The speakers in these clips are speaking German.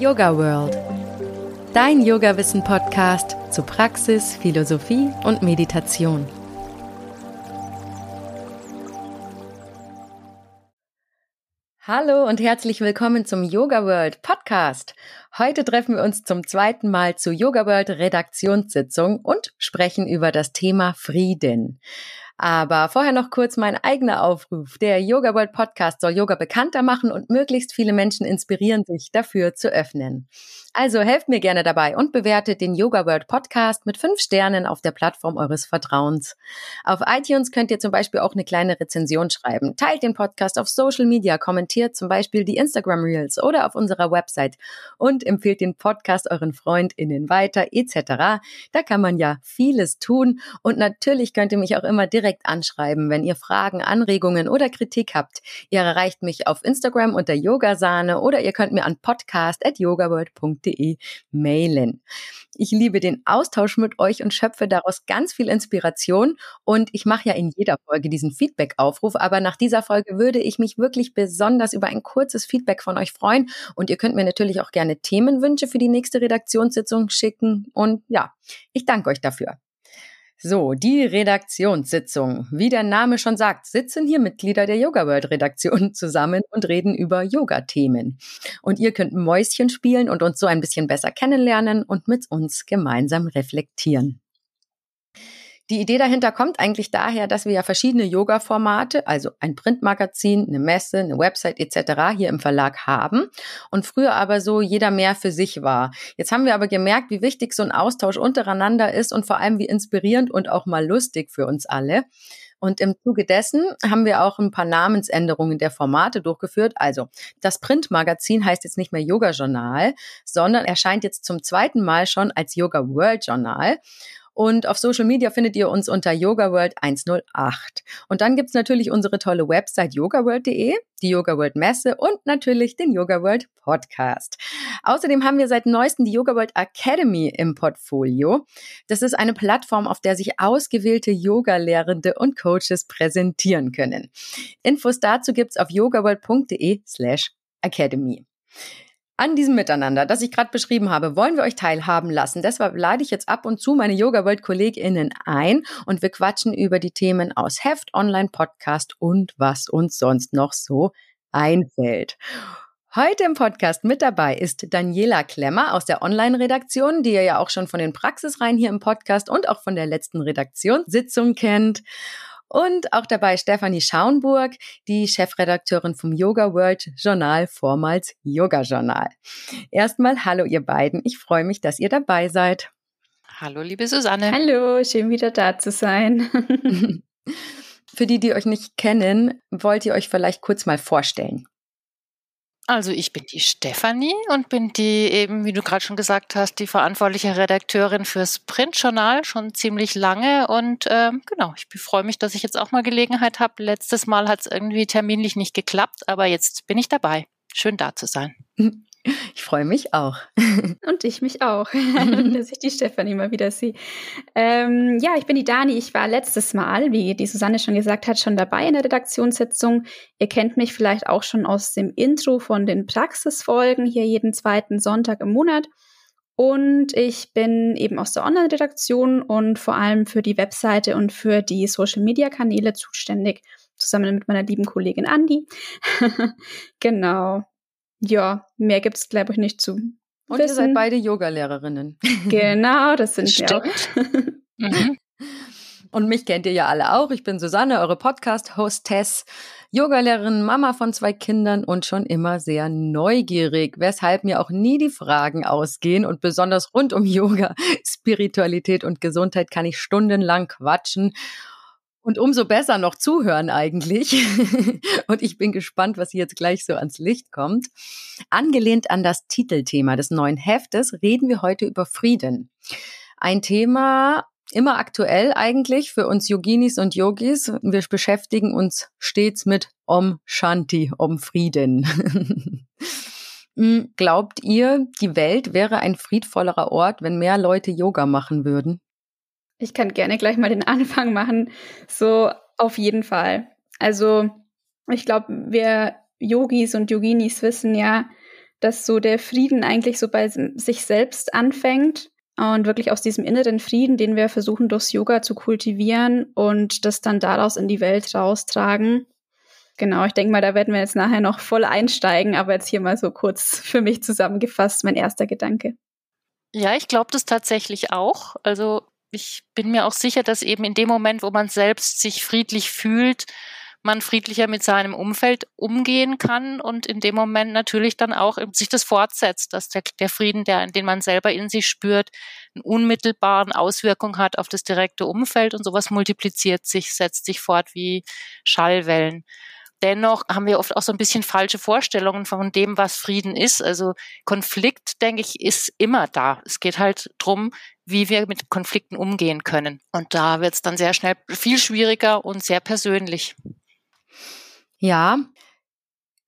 Yoga World. Dein Yoga-Wissen-Podcast zu Praxis, Philosophie und Meditation. Hallo und herzlich willkommen zum Yoga World Podcast. Heute treffen wir uns zum zweiten Mal zur Yoga World Redaktionssitzung und sprechen über das Thema Frieden. Aber vorher noch kurz mein eigener Aufruf. Der Yoga World Podcast soll Yoga bekannter machen und möglichst viele Menschen inspirieren, sich dafür zu öffnen. Also helft mir gerne dabei und bewertet den Yoga World Podcast mit fünf Sternen auf der Plattform eures Vertrauens. Auf iTunes könnt ihr zum Beispiel auch eine kleine Rezension schreiben. Teilt den Podcast auf Social Media, kommentiert zum Beispiel die Instagram Reels oder auf unserer Website und empfehlt den Podcast euren FreundInnen weiter etc. Da kann man ja vieles tun und natürlich könnt ihr mich auch immer direkt anschreiben, wenn ihr Fragen, Anregungen oder Kritik habt. Ihr erreicht mich auf Instagram unter Yogasahne oder ihr könnt mir an podcast@yogaworld.de mailen. Ich liebe den Austausch mit euch und schöpfe daraus ganz viel Inspiration. Und ich mache ja in jeder Folge diesen Feedback-Aufruf. Aber nach dieser Folge würde ich mich wirklich besonders über ein kurzes Feedback von euch freuen. Und ihr könnt mir natürlich auch gerne Themenwünsche für die nächste Redaktionssitzung schicken. Und ja, ich danke euch dafür. So, die Redaktionssitzung. Wie der Name schon sagt, sitzen hier Mitglieder der Yoga World Redaktion zusammen und reden über Yoga-Themen. Und ihr könnt Mäuschen spielen und uns so ein bisschen besser kennenlernen und mit uns gemeinsam reflektieren. Die Idee dahinter kommt eigentlich daher, dass wir ja verschiedene Yoga-Formate, also ein Printmagazin, eine Messe, eine Website etc. hier im Verlag haben und früher aber so jeder mehr für sich war. Jetzt haben wir aber gemerkt, wie wichtig so ein Austausch untereinander ist und vor allem wie inspirierend und auch mal lustig für uns alle. Und im Zuge dessen haben wir auch ein paar Namensänderungen der Formate durchgeführt. Also das Printmagazin heißt jetzt nicht mehr Yoga Journal, sondern erscheint jetzt zum zweiten Mal schon als Yoga World Journal. Und auf Social Media findet ihr uns unter Yoga World 108. Und dann gibt's natürlich unsere tolle Website yogaworld.de, die Yoga World Messe und natürlich den Yoga World Podcast. Außerdem haben wir seit neuestem die Yoga World Academy im Portfolio. Das ist eine Plattform, auf der sich ausgewählte Yoga-Lehrende und Coaches präsentieren können. Infos dazu gibt's auf yogaworld.de slash academy. An diesem Miteinander, das ich gerade beschrieben habe, wollen wir euch teilhaben lassen. Deshalb lade ich jetzt ab und zu meine Yoga World KollegInnen ein und wir quatschen über die Themen aus Heft, Online, Podcast und was uns sonst noch so einfällt. Heute im Podcast mit dabei ist Daniela Klemmer aus der Online-Redaktion, die ihr ja auch schon von den Praxisreihen hier im Podcast und auch von der letzten Redaktionssitzung kennt. Und auch dabei Stefanie Schaunburg, die Chefredakteurin vom Yoga World Journal, vormals Yoga Journal. Erstmal hallo ihr beiden. Ich freue mich, dass ihr dabei seid. Hallo, liebe Susanne. Hallo, schön wieder da zu sein. Für die, die euch nicht kennen, wollt ihr euch vielleicht kurz mal vorstellen. Also ich bin die Stefanie und bin die eben, wie du gerade schon gesagt hast, die verantwortliche Redakteurin fürs Printjournal schon ziemlich lange. Und ähm, genau, ich freue mich, dass ich jetzt auch mal Gelegenheit habe. Letztes Mal hat es irgendwie terminlich nicht geklappt, aber jetzt bin ich dabei. Schön da zu sein. Ich freue mich auch. Und ich mich auch, dass ich die Stefanie mal wieder sehe. Ähm, ja, ich bin die Dani. Ich war letztes Mal, wie die Susanne schon gesagt hat, schon dabei in der Redaktionssitzung. Ihr kennt mich vielleicht auch schon aus dem Intro von den Praxisfolgen hier jeden zweiten Sonntag im Monat. Und ich bin eben aus der Online-Redaktion und vor allem für die Webseite und für die Social-Media-Kanäle zuständig, zusammen mit meiner lieben Kollegin Andi. genau ja, mehr gibt es, glaube ich, nicht zu. Und wissen. ihr seid beide Yogalehrerinnen. Genau, das sind wir auch. mhm. Und mich kennt ihr ja alle auch. Ich bin Susanne, eure Podcast-Hostess, Yogalehrerin, Mama von zwei Kindern und schon immer sehr neugierig, weshalb mir auch nie die Fragen ausgehen. Und besonders rund um Yoga, Spiritualität und Gesundheit kann ich stundenlang quatschen und umso besser noch zuhören eigentlich. und ich bin gespannt, was jetzt gleich so ans Licht kommt. Angelehnt an das Titelthema des neuen Heftes reden wir heute über Frieden. Ein Thema, immer aktuell eigentlich für uns Yoginis und Yogis. Wir beschäftigen uns stets mit Om Shanti, Om Frieden. Hm, glaubt ihr, die Welt wäre ein friedvollerer Ort, wenn mehr Leute Yoga machen würden? Ich kann gerne gleich mal den Anfang machen. So auf jeden Fall. Also ich glaube, wir Yogis und Yoginis wissen ja, dass so der Frieden eigentlich so bei sich selbst anfängt und wirklich aus diesem inneren Frieden, den wir versuchen durchs Yoga zu kultivieren und das dann daraus in die Welt raustragen. Genau, ich denke mal, da werden wir jetzt nachher noch voll einsteigen, aber jetzt hier mal so kurz für mich zusammengefasst, mein erster Gedanke. Ja, ich glaube das tatsächlich auch. Also ich bin mir auch sicher, dass eben in dem Moment, wo man selbst sich friedlich fühlt, man friedlicher mit seinem Umfeld umgehen kann und in dem Moment natürlich dann auch sich das fortsetzt, dass der, der Frieden, der, den man selber in sich spürt, eine unmittelbaren Auswirkung hat auf das direkte Umfeld und sowas multipliziert sich, setzt sich fort wie Schallwellen. Dennoch haben wir oft auch so ein bisschen falsche Vorstellungen von dem, was Frieden ist. Also Konflikt, denke ich, ist immer da. Es geht halt drum, wie wir mit Konflikten umgehen können. Und da wird es dann sehr schnell viel schwieriger und sehr persönlich. Ja,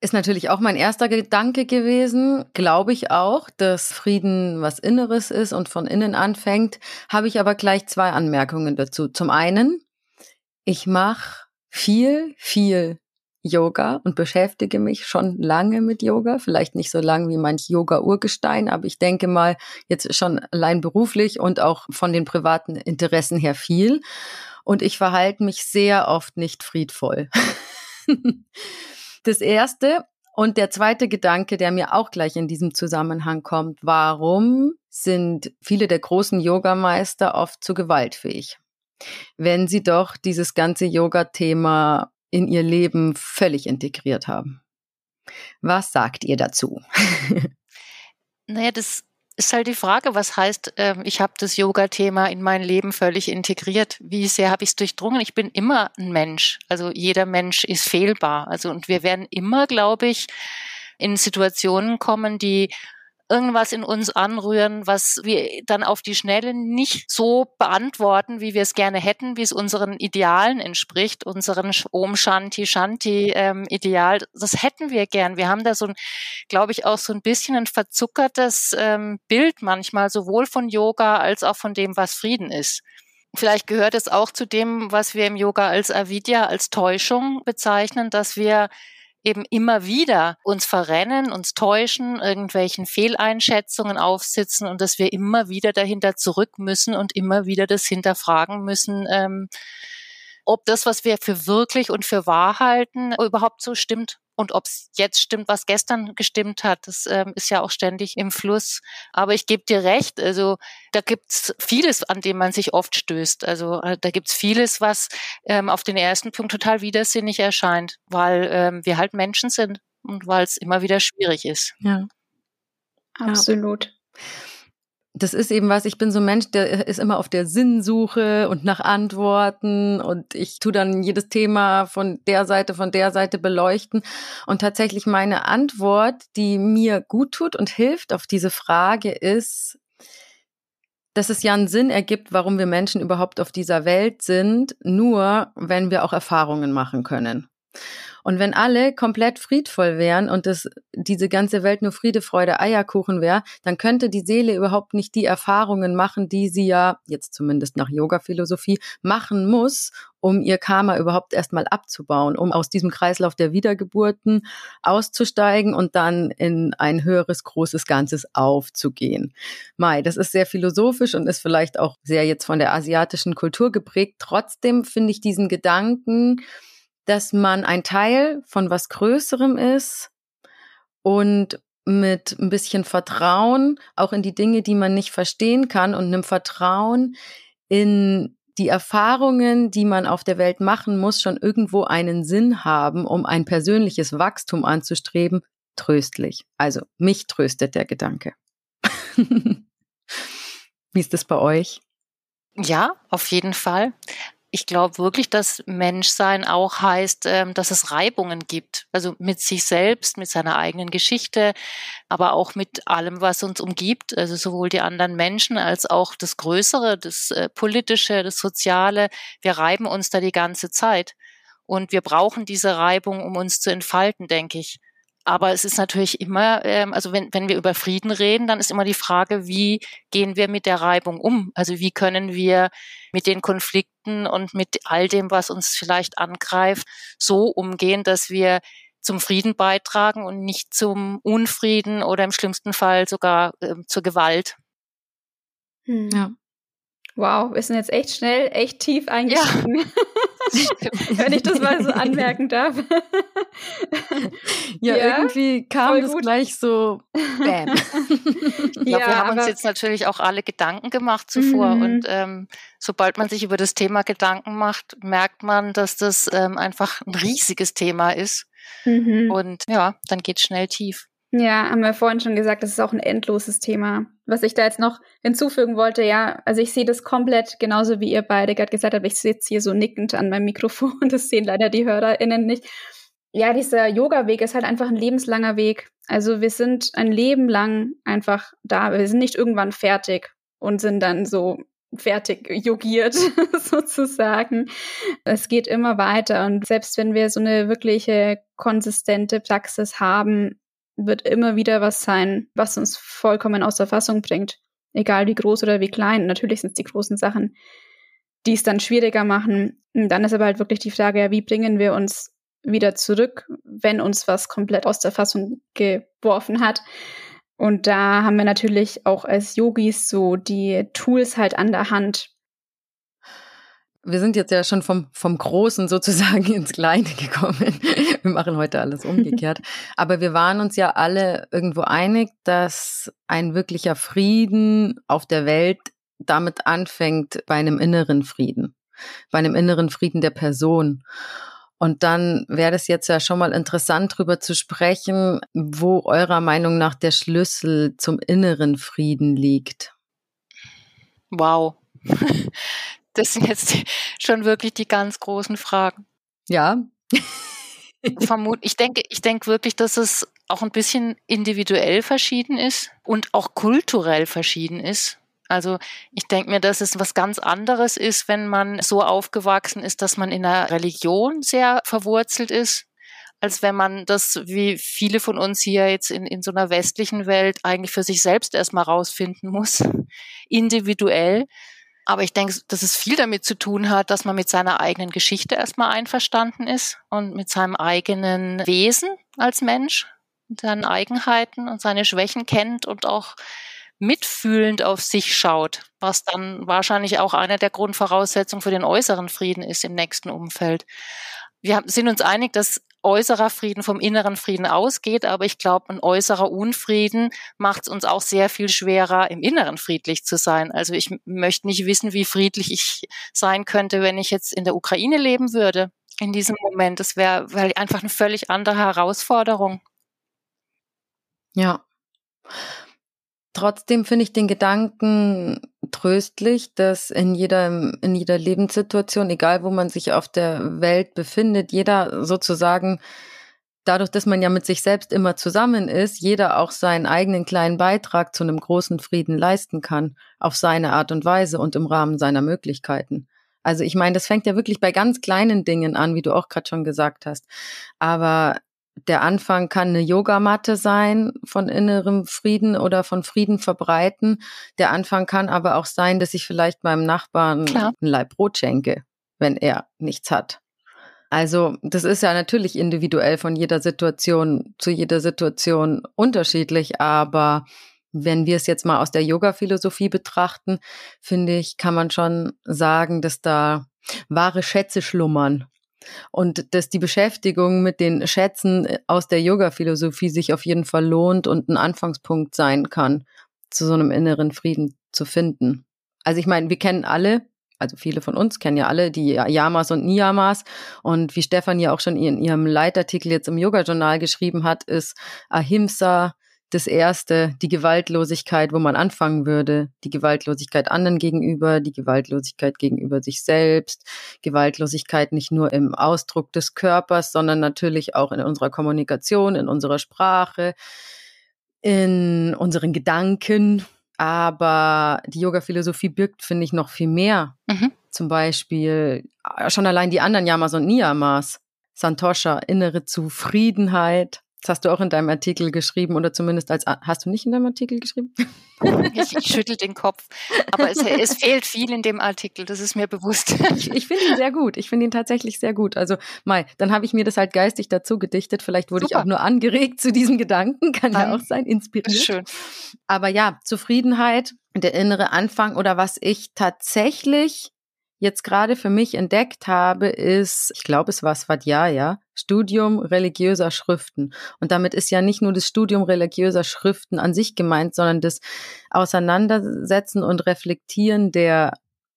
ist natürlich auch mein erster Gedanke gewesen. Glaube ich auch, dass Frieden was Inneres ist und von innen anfängt. Habe ich aber gleich zwei Anmerkungen dazu. Zum einen, ich mache viel, viel Yoga und beschäftige mich schon lange mit Yoga. Vielleicht nicht so lang wie manch Yoga-Urgestein, aber ich denke mal jetzt schon allein beruflich und auch von den privaten Interessen her viel. Und ich verhalte mich sehr oft nicht friedvoll. das erste und der zweite Gedanke, der mir auch gleich in diesem Zusammenhang kommt, warum sind viele der großen Yogameister oft zu gewaltfähig? Wenn sie doch dieses ganze Yoga-Thema in ihr Leben völlig integriert haben. Was sagt ihr dazu? naja, das ist halt die Frage, was heißt, äh, ich habe das Yoga-Thema in mein Leben völlig integriert. Wie sehr habe ich es durchdrungen? Ich bin immer ein Mensch. Also jeder Mensch ist fehlbar. Also und wir werden immer, glaube ich, in Situationen kommen, die irgendwas in uns anrühren, was wir dann auf die Schnelle nicht so beantworten, wie wir es gerne hätten, wie es unseren Idealen entspricht, unseren Om Shanti Shanti ähm, Ideal. Das hätten wir gern. Wir haben da so ein, glaube ich, auch so ein bisschen ein verzuckertes ähm, Bild manchmal, sowohl von Yoga als auch von dem, was Frieden ist. Vielleicht gehört es auch zu dem, was wir im Yoga als Avidya, als Täuschung bezeichnen, dass wir eben immer wieder uns verrennen, uns täuschen, irgendwelchen Fehleinschätzungen aufsitzen und dass wir immer wieder dahinter zurück müssen und immer wieder das hinterfragen müssen, ähm, ob das, was wir für wirklich und für wahr halten, überhaupt so stimmt und ob es jetzt stimmt, was gestern gestimmt hat, das ähm, ist ja auch ständig im Fluss. Aber ich gebe dir recht, also da gibt's vieles, an dem man sich oft stößt. Also äh, da gibt's vieles, was ähm, auf den ersten Punkt total widersinnig erscheint, weil ähm, wir halt Menschen sind und weil es immer wieder schwierig ist. Ja. Absolut. Ja das ist eben was, ich bin so ein Mensch, der ist immer auf der Sinnsuche und nach Antworten und ich tu dann jedes Thema von der Seite, von der Seite beleuchten. Und tatsächlich meine Antwort, die mir gut tut und hilft auf diese Frage ist, dass es ja einen Sinn ergibt, warum wir Menschen überhaupt auf dieser Welt sind, nur wenn wir auch Erfahrungen machen können. Und wenn alle komplett friedvoll wären und das, diese ganze Welt nur Friede, Freude, Eierkuchen wäre, dann könnte die Seele überhaupt nicht die Erfahrungen machen, die sie ja, jetzt zumindest nach Yoga-Philosophie, machen muss, um ihr Karma überhaupt erstmal abzubauen, um aus diesem Kreislauf der Wiedergeburten auszusteigen und dann in ein höheres, großes Ganzes aufzugehen. Mai, das ist sehr philosophisch und ist vielleicht auch sehr jetzt von der asiatischen Kultur geprägt. Trotzdem finde ich diesen Gedanken, dass man ein Teil von was Größerem ist und mit ein bisschen Vertrauen auch in die Dinge, die man nicht verstehen kann und einem Vertrauen in die Erfahrungen, die man auf der Welt machen muss, schon irgendwo einen Sinn haben, um ein persönliches Wachstum anzustreben, tröstlich. Also mich tröstet der Gedanke. Wie ist das bei euch? Ja, auf jeden Fall ich glaube wirklich, dass Menschsein auch heißt, ähm, dass es Reibungen gibt. Also mit sich selbst, mit seiner eigenen Geschichte, aber auch mit allem, was uns umgibt. Also sowohl die anderen Menschen als auch das Größere, das äh, Politische, das Soziale. Wir reiben uns da die ganze Zeit. Und wir brauchen diese Reibung, um uns zu entfalten, denke ich. Aber es ist natürlich immer, ähm, also wenn, wenn wir über Frieden reden, dann ist immer die Frage, wie gehen wir mit der Reibung um? Also wie können wir mit den Konflikten und mit all dem, was uns vielleicht angreift, so umgehen, dass wir zum Frieden beitragen und nicht zum Unfrieden oder im schlimmsten Fall sogar äh, zur Gewalt. Hm. Ja. Wow, wir sind jetzt echt schnell, echt tief eingestiegen. Ja. Wenn ich das mal so anmerken darf. ja, ja, irgendwie kam es gleich so bam. ich glaube, ja, wir haben uns jetzt natürlich auch alle Gedanken gemacht zuvor. Mhm. Und ähm, sobald man sich über das Thema Gedanken macht, merkt man, dass das ähm, einfach ein riesiges Thema ist. Mhm. Und ja, dann geht schnell tief. Ja, haben wir vorhin schon gesagt, das ist auch ein endloses Thema. Was ich da jetzt noch hinzufügen wollte, ja, also ich sehe das komplett genauso wie ihr beide gerade gesagt habt. Ich sitze hier so nickend an meinem Mikrofon, das sehen leider die HörerInnen nicht. Ja, dieser Yoga-Weg ist halt einfach ein lebenslanger Weg. Also wir sind ein Leben lang einfach da. Wir sind nicht irgendwann fertig und sind dann so fertig yogiert sozusagen. Es geht immer weiter und selbst wenn wir so eine wirkliche konsistente Praxis haben, wird immer wieder was sein, was uns vollkommen aus der Fassung bringt. Egal wie groß oder wie klein. Natürlich sind es die großen Sachen, die es dann schwieriger machen. Und dann ist aber halt wirklich die Frage, ja, wie bringen wir uns wieder zurück, wenn uns was komplett aus der Fassung geworfen hat. Und da haben wir natürlich auch als Yogis so die Tools halt an der Hand, wir sind jetzt ja schon vom, vom Großen sozusagen ins Kleine gekommen. Wir machen heute alles umgekehrt. Aber wir waren uns ja alle irgendwo einig, dass ein wirklicher Frieden auf der Welt damit anfängt bei einem inneren Frieden, bei einem inneren Frieden der Person. Und dann wäre es jetzt ja schon mal interessant, darüber zu sprechen, wo eurer Meinung nach der Schlüssel zum inneren Frieden liegt. Wow. Das sind jetzt schon wirklich die ganz großen Fragen. Ja. Vermut, ich denke, ich denke wirklich, dass es auch ein bisschen individuell verschieden ist und auch kulturell verschieden ist. Also ich denke mir, dass es was ganz anderes ist, wenn man so aufgewachsen ist, dass man in einer Religion sehr verwurzelt ist, als wenn man das, wie viele von uns hier jetzt in, in so einer westlichen Welt, eigentlich für sich selbst erstmal rausfinden muss, individuell. Aber ich denke, dass es viel damit zu tun hat, dass man mit seiner eigenen Geschichte erstmal einverstanden ist und mit seinem eigenen Wesen als Mensch, seinen Eigenheiten und seine Schwächen kennt und auch mitfühlend auf sich schaut, was dann wahrscheinlich auch eine der Grundvoraussetzungen für den äußeren Frieden ist im nächsten Umfeld. Wir sind uns einig, dass äußerer Frieden vom inneren Frieden ausgeht, aber ich glaube, ein äußerer Unfrieden macht es uns auch sehr viel schwerer, im Inneren friedlich zu sein. Also ich möchte nicht wissen, wie friedlich ich sein könnte, wenn ich jetzt in der Ukraine leben würde in diesem Moment. Das wäre einfach eine völlig andere Herausforderung. Ja. Trotzdem finde ich den Gedanken tröstlich, dass in jeder, in jeder Lebenssituation, egal wo man sich auf der Welt befindet, jeder sozusagen dadurch, dass man ja mit sich selbst immer zusammen ist, jeder auch seinen eigenen kleinen Beitrag zu einem großen Frieden leisten kann, auf seine Art und Weise und im Rahmen seiner Möglichkeiten. Also ich meine, das fängt ja wirklich bei ganz kleinen Dingen an, wie du auch gerade schon gesagt hast. Aber der Anfang kann eine Yogamatte sein von innerem Frieden oder von Frieden verbreiten. Der Anfang kann aber auch sein, dass ich vielleicht meinem Nachbarn Klar. ein Leib Brot schenke, wenn er nichts hat. Also das ist ja natürlich individuell von jeder Situation zu jeder Situation unterschiedlich, aber wenn wir es jetzt mal aus der Yoga-Philosophie betrachten, finde ich, kann man schon sagen, dass da wahre Schätze schlummern und dass die Beschäftigung mit den Schätzen aus der Yoga-Philosophie sich auf jeden Fall lohnt und ein Anfangspunkt sein kann, zu so einem inneren Frieden zu finden. Also ich meine, wir kennen alle, also viele von uns kennen ja alle die Yamas und Niyamas. Und wie Stefan ja auch schon in ihrem Leitartikel jetzt im Yoga-Journal geschrieben hat, ist Ahimsa, das erste, die Gewaltlosigkeit, wo man anfangen würde, die Gewaltlosigkeit anderen gegenüber, die Gewaltlosigkeit gegenüber sich selbst, Gewaltlosigkeit nicht nur im Ausdruck des Körpers, sondern natürlich auch in unserer Kommunikation, in unserer Sprache, in unseren Gedanken. Aber die Yoga-Philosophie birgt, finde ich, noch viel mehr. Mhm. Zum Beispiel schon allein die anderen Yamas und Niyamas. Santosha, innere Zufriedenheit, Das hast du auch in deinem Artikel geschrieben oder zumindest als, hast du nicht in deinem Artikel geschrieben? Ich, ich schüttel den Kopf. Aber es, es, fehlt viel in dem Artikel, das ist mir bewusst. Ich, ich finde ihn sehr gut. Ich finde ihn tatsächlich sehr gut. Also, Mai, dann habe ich mir das halt geistig dazu gedichtet. Vielleicht wurde Super. ich auch nur angeregt zu diesem Gedanken. Kann dann, ja auch sein, inspiriert. Schön. Aber ja, Zufriedenheit, der innere Anfang oder was ich tatsächlich jetzt gerade für mich entdeckt habe, ist, ich glaube, es war Svadhyaya, Studium religiöser Schriften. Und damit ist ja nicht nur das Studium religiöser Schriften an sich gemeint, sondern das Auseinandersetzen und Reflektieren der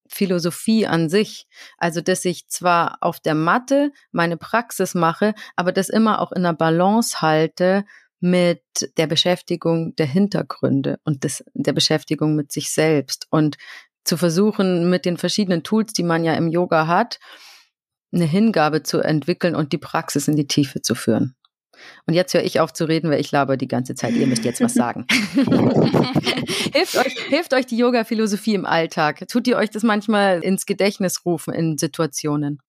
Philosophie an sich. Also, dass ich zwar auf der Matte meine Praxis mache, aber das immer auch in einer Balance halte mit der Beschäftigung der Hintergründe und des, der Beschäftigung mit sich selbst. Und zu versuchen, mit den verschiedenen Tools, die man ja im Yoga hat, eine Hingabe zu entwickeln und die Praxis in die Tiefe zu führen. Und jetzt höre ich auf zu reden, weil ich laber die ganze Zeit. Ihr müsst jetzt was sagen. hilft, euch, hilft euch die Yoga-Philosophie im Alltag? Tut ihr euch das manchmal ins Gedächtnis rufen in Situationen?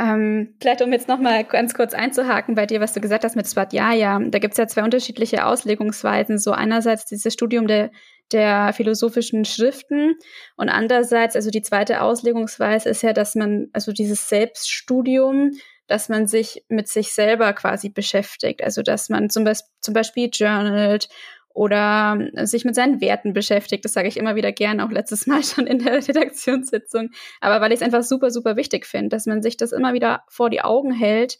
Ähm, vielleicht um jetzt nochmal ganz kurz einzuhaken bei dir, was du gesagt hast mit Svadhyaya. Da gibt es ja zwei unterschiedliche Auslegungsweisen. So einerseits dieses Studium der der philosophischen Schriften. Und andererseits, also die zweite Auslegungsweise ist ja, dass man, also dieses Selbststudium, dass man sich mit sich selber quasi beschäftigt. Also dass man zum, Be zum Beispiel journalt oder sich mit seinen Werten beschäftigt. Das sage ich immer wieder gern, auch letztes Mal schon in der Redaktionssitzung. Aber weil ich es einfach super, super wichtig finde, dass man sich das immer wieder vor die Augen hält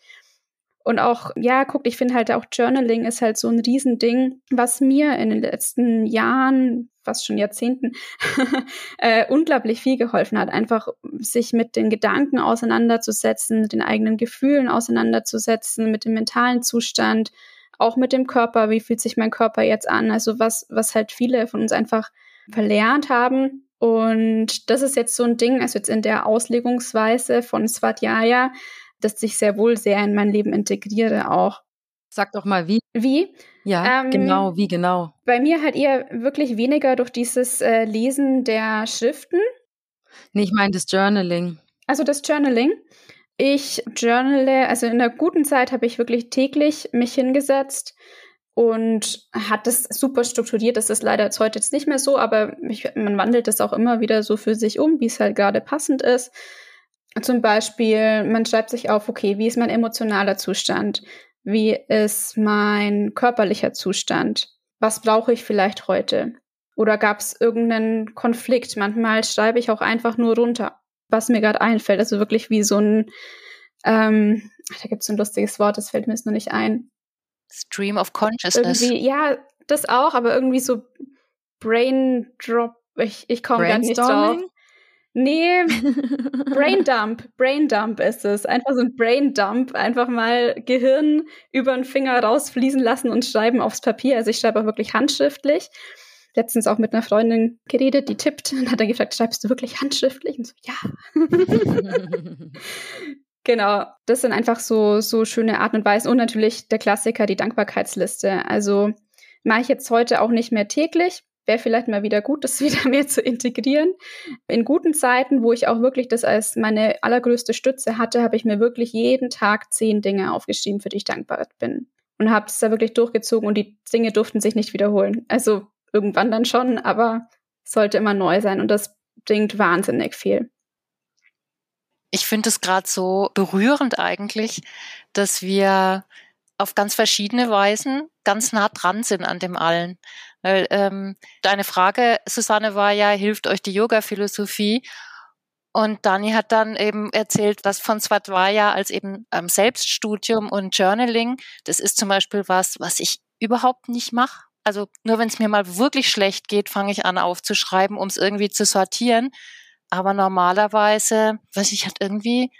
und auch, ja, guckt, ich finde halt auch Journaling ist halt so ein Riesending, was mir in den letzten Jahren, fast schon Jahrzehnten, äh, unglaublich viel geholfen hat. Einfach sich mit den Gedanken auseinanderzusetzen, mit den eigenen Gefühlen auseinanderzusetzen, mit dem mentalen Zustand, auch mit dem Körper, wie fühlt sich mein Körper jetzt an? Also was, was halt viele von uns einfach verlernt haben. Und das ist jetzt so ein Ding, also jetzt in der Auslegungsweise von Svadhyaya, das ich sehr wohl sehr in mein Leben integriere auch. Sag doch mal, wie. Wie? Ja, ähm, genau, wie genau. Bei mir halt eher wirklich weniger durch dieses äh, Lesen der Schriften. Nee, ich meine das Journaling. Also das Journaling. Ich journale, also in der guten Zeit habe ich wirklich täglich mich hingesetzt und hat das super strukturiert. Das ist leider jetzt heute jetzt nicht mehr so, aber ich, man wandelt das auch immer wieder so für sich um, wie es halt gerade passend ist. Zum Beispiel, man schreibt sich auf, okay, wie ist mein emotionaler Zustand? Wie ist mein körperlicher Zustand? Was brauche ich vielleicht heute? Oder gab es irgendeinen Konflikt? Manchmal schreibe ich auch einfach nur runter, was mir gerade einfällt. Also wirklich wie so ein, ähm, da gibt es ein lustiges Wort, das fällt mir jetzt nur nicht ein. Stream of Consciousness. Irgendwie, ja, das auch, aber irgendwie so Brain Drop. Ich, ich komme gar nicht drauf. Nee, Braindump. Braindump ist es. Einfach so ein Braindump. Einfach mal Gehirn über den Finger rausfließen lassen und schreiben aufs Papier. Also ich schreibe auch wirklich handschriftlich. Letztens auch mit einer Freundin geredet, die tippt und hat dann gefragt, schreibst du wirklich handschriftlich? Und so, ja. genau. Das sind einfach so, so schöne Arten und Weisen. Und natürlich der Klassiker, die Dankbarkeitsliste. Also mache ich jetzt heute auch nicht mehr täglich wäre vielleicht mal wieder gut, das wieder mehr zu integrieren. In guten Zeiten, wo ich auch wirklich das als meine allergrößte Stütze hatte, habe ich mir wirklich jeden Tag zehn Dinge aufgeschrieben, für die ich dankbar bin. Und habe es da wirklich durchgezogen und die Dinge durften sich nicht wiederholen. Also irgendwann dann schon, aber sollte immer neu sein und das bringt wahnsinnig viel. Ich finde es gerade so berührend eigentlich, dass wir auf ganz verschiedene Weisen ganz nah dran sind an dem allen. Weil ähm, deine Frage, Susanne, war ja, hilft euch die Yoga-Philosophie? Und Dani hat dann eben erzählt, dass von Swadvaya als eben ähm, Selbststudium und Journaling, das ist zum Beispiel was, was ich überhaupt nicht mache. Also nur wenn es mir mal wirklich schlecht geht, fange ich an aufzuschreiben, um es irgendwie zu sortieren. Aber normalerweise, weiß ich, hat irgendwie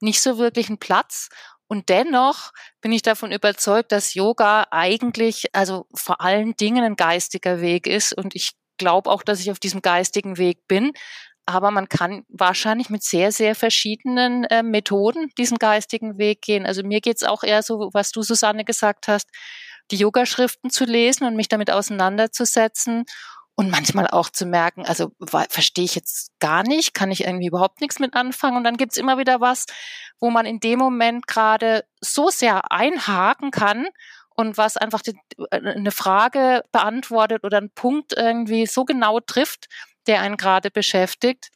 nicht so wirklich einen Platz. Und dennoch bin ich davon überzeugt, dass Yoga eigentlich, also vor allen Dingen ein geistiger Weg ist. Und ich glaube auch, dass ich auf diesem geistigen Weg bin. Aber man kann wahrscheinlich mit sehr, sehr verschiedenen äh, Methoden diesen geistigen Weg gehen. Also mir geht's auch eher so, was du, Susanne, gesagt hast, die Yogaschriften zu lesen und mich damit auseinanderzusetzen und manchmal auch zu merken, also verstehe ich jetzt gar nicht, kann ich irgendwie überhaupt nichts mit anfangen. Und dann gibt's immer wieder was, wo man in dem Moment gerade so sehr einhaken kann und was einfach die, äh, eine Frage beantwortet oder einen Punkt irgendwie so genau trifft, der einen gerade beschäftigt.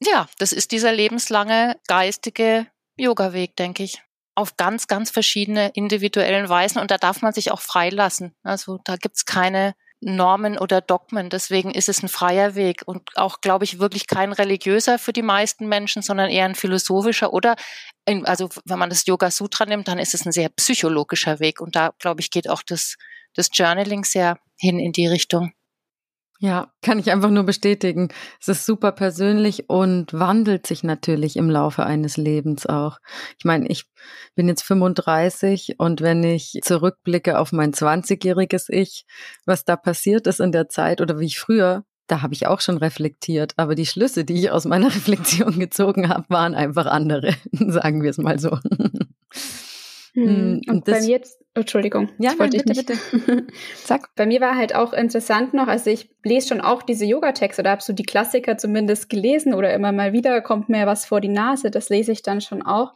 Ja, das ist dieser lebenslange geistige Yoga-Weg, denke ich. Auf ganz, ganz verschiedene individuellen Weisen. Und da darf man sich auch freilassen. Also da gibt's keine Normen oder Dogmen. Deswegen ist es ein freier Weg und auch, glaube ich, wirklich kein religiöser für die meisten Menschen, sondern eher ein philosophischer oder, in, also wenn man das Yoga Sutra nimmt, dann ist es ein sehr psychologischer Weg und da, glaube ich, geht auch das, das Journaling sehr hin in die Richtung. Ja, kann ich einfach nur bestätigen. Es ist super persönlich und wandelt sich natürlich im Laufe eines Lebens auch. Ich meine, ich bin jetzt 35 und wenn ich zurückblicke auf mein 20-jähriges Ich, was da passiert ist in der Zeit oder wie ich früher, da habe ich auch schon reflektiert. Aber die Schlüsse, die ich aus meiner Reflexion gezogen habe, waren einfach andere, sagen wir es mal so. Hm. hm. Und, und bei mir jetzt, Entschuldigung. Ja, nein, bitte, bitte. Zack. Bei mir war halt auch interessant noch, also ich lese schon auch diese Yoga-Texte oder habe so die Klassiker zumindest gelesen oder immer mal wieder kommt mir was vor die Nase, das lese ich dann schon auch.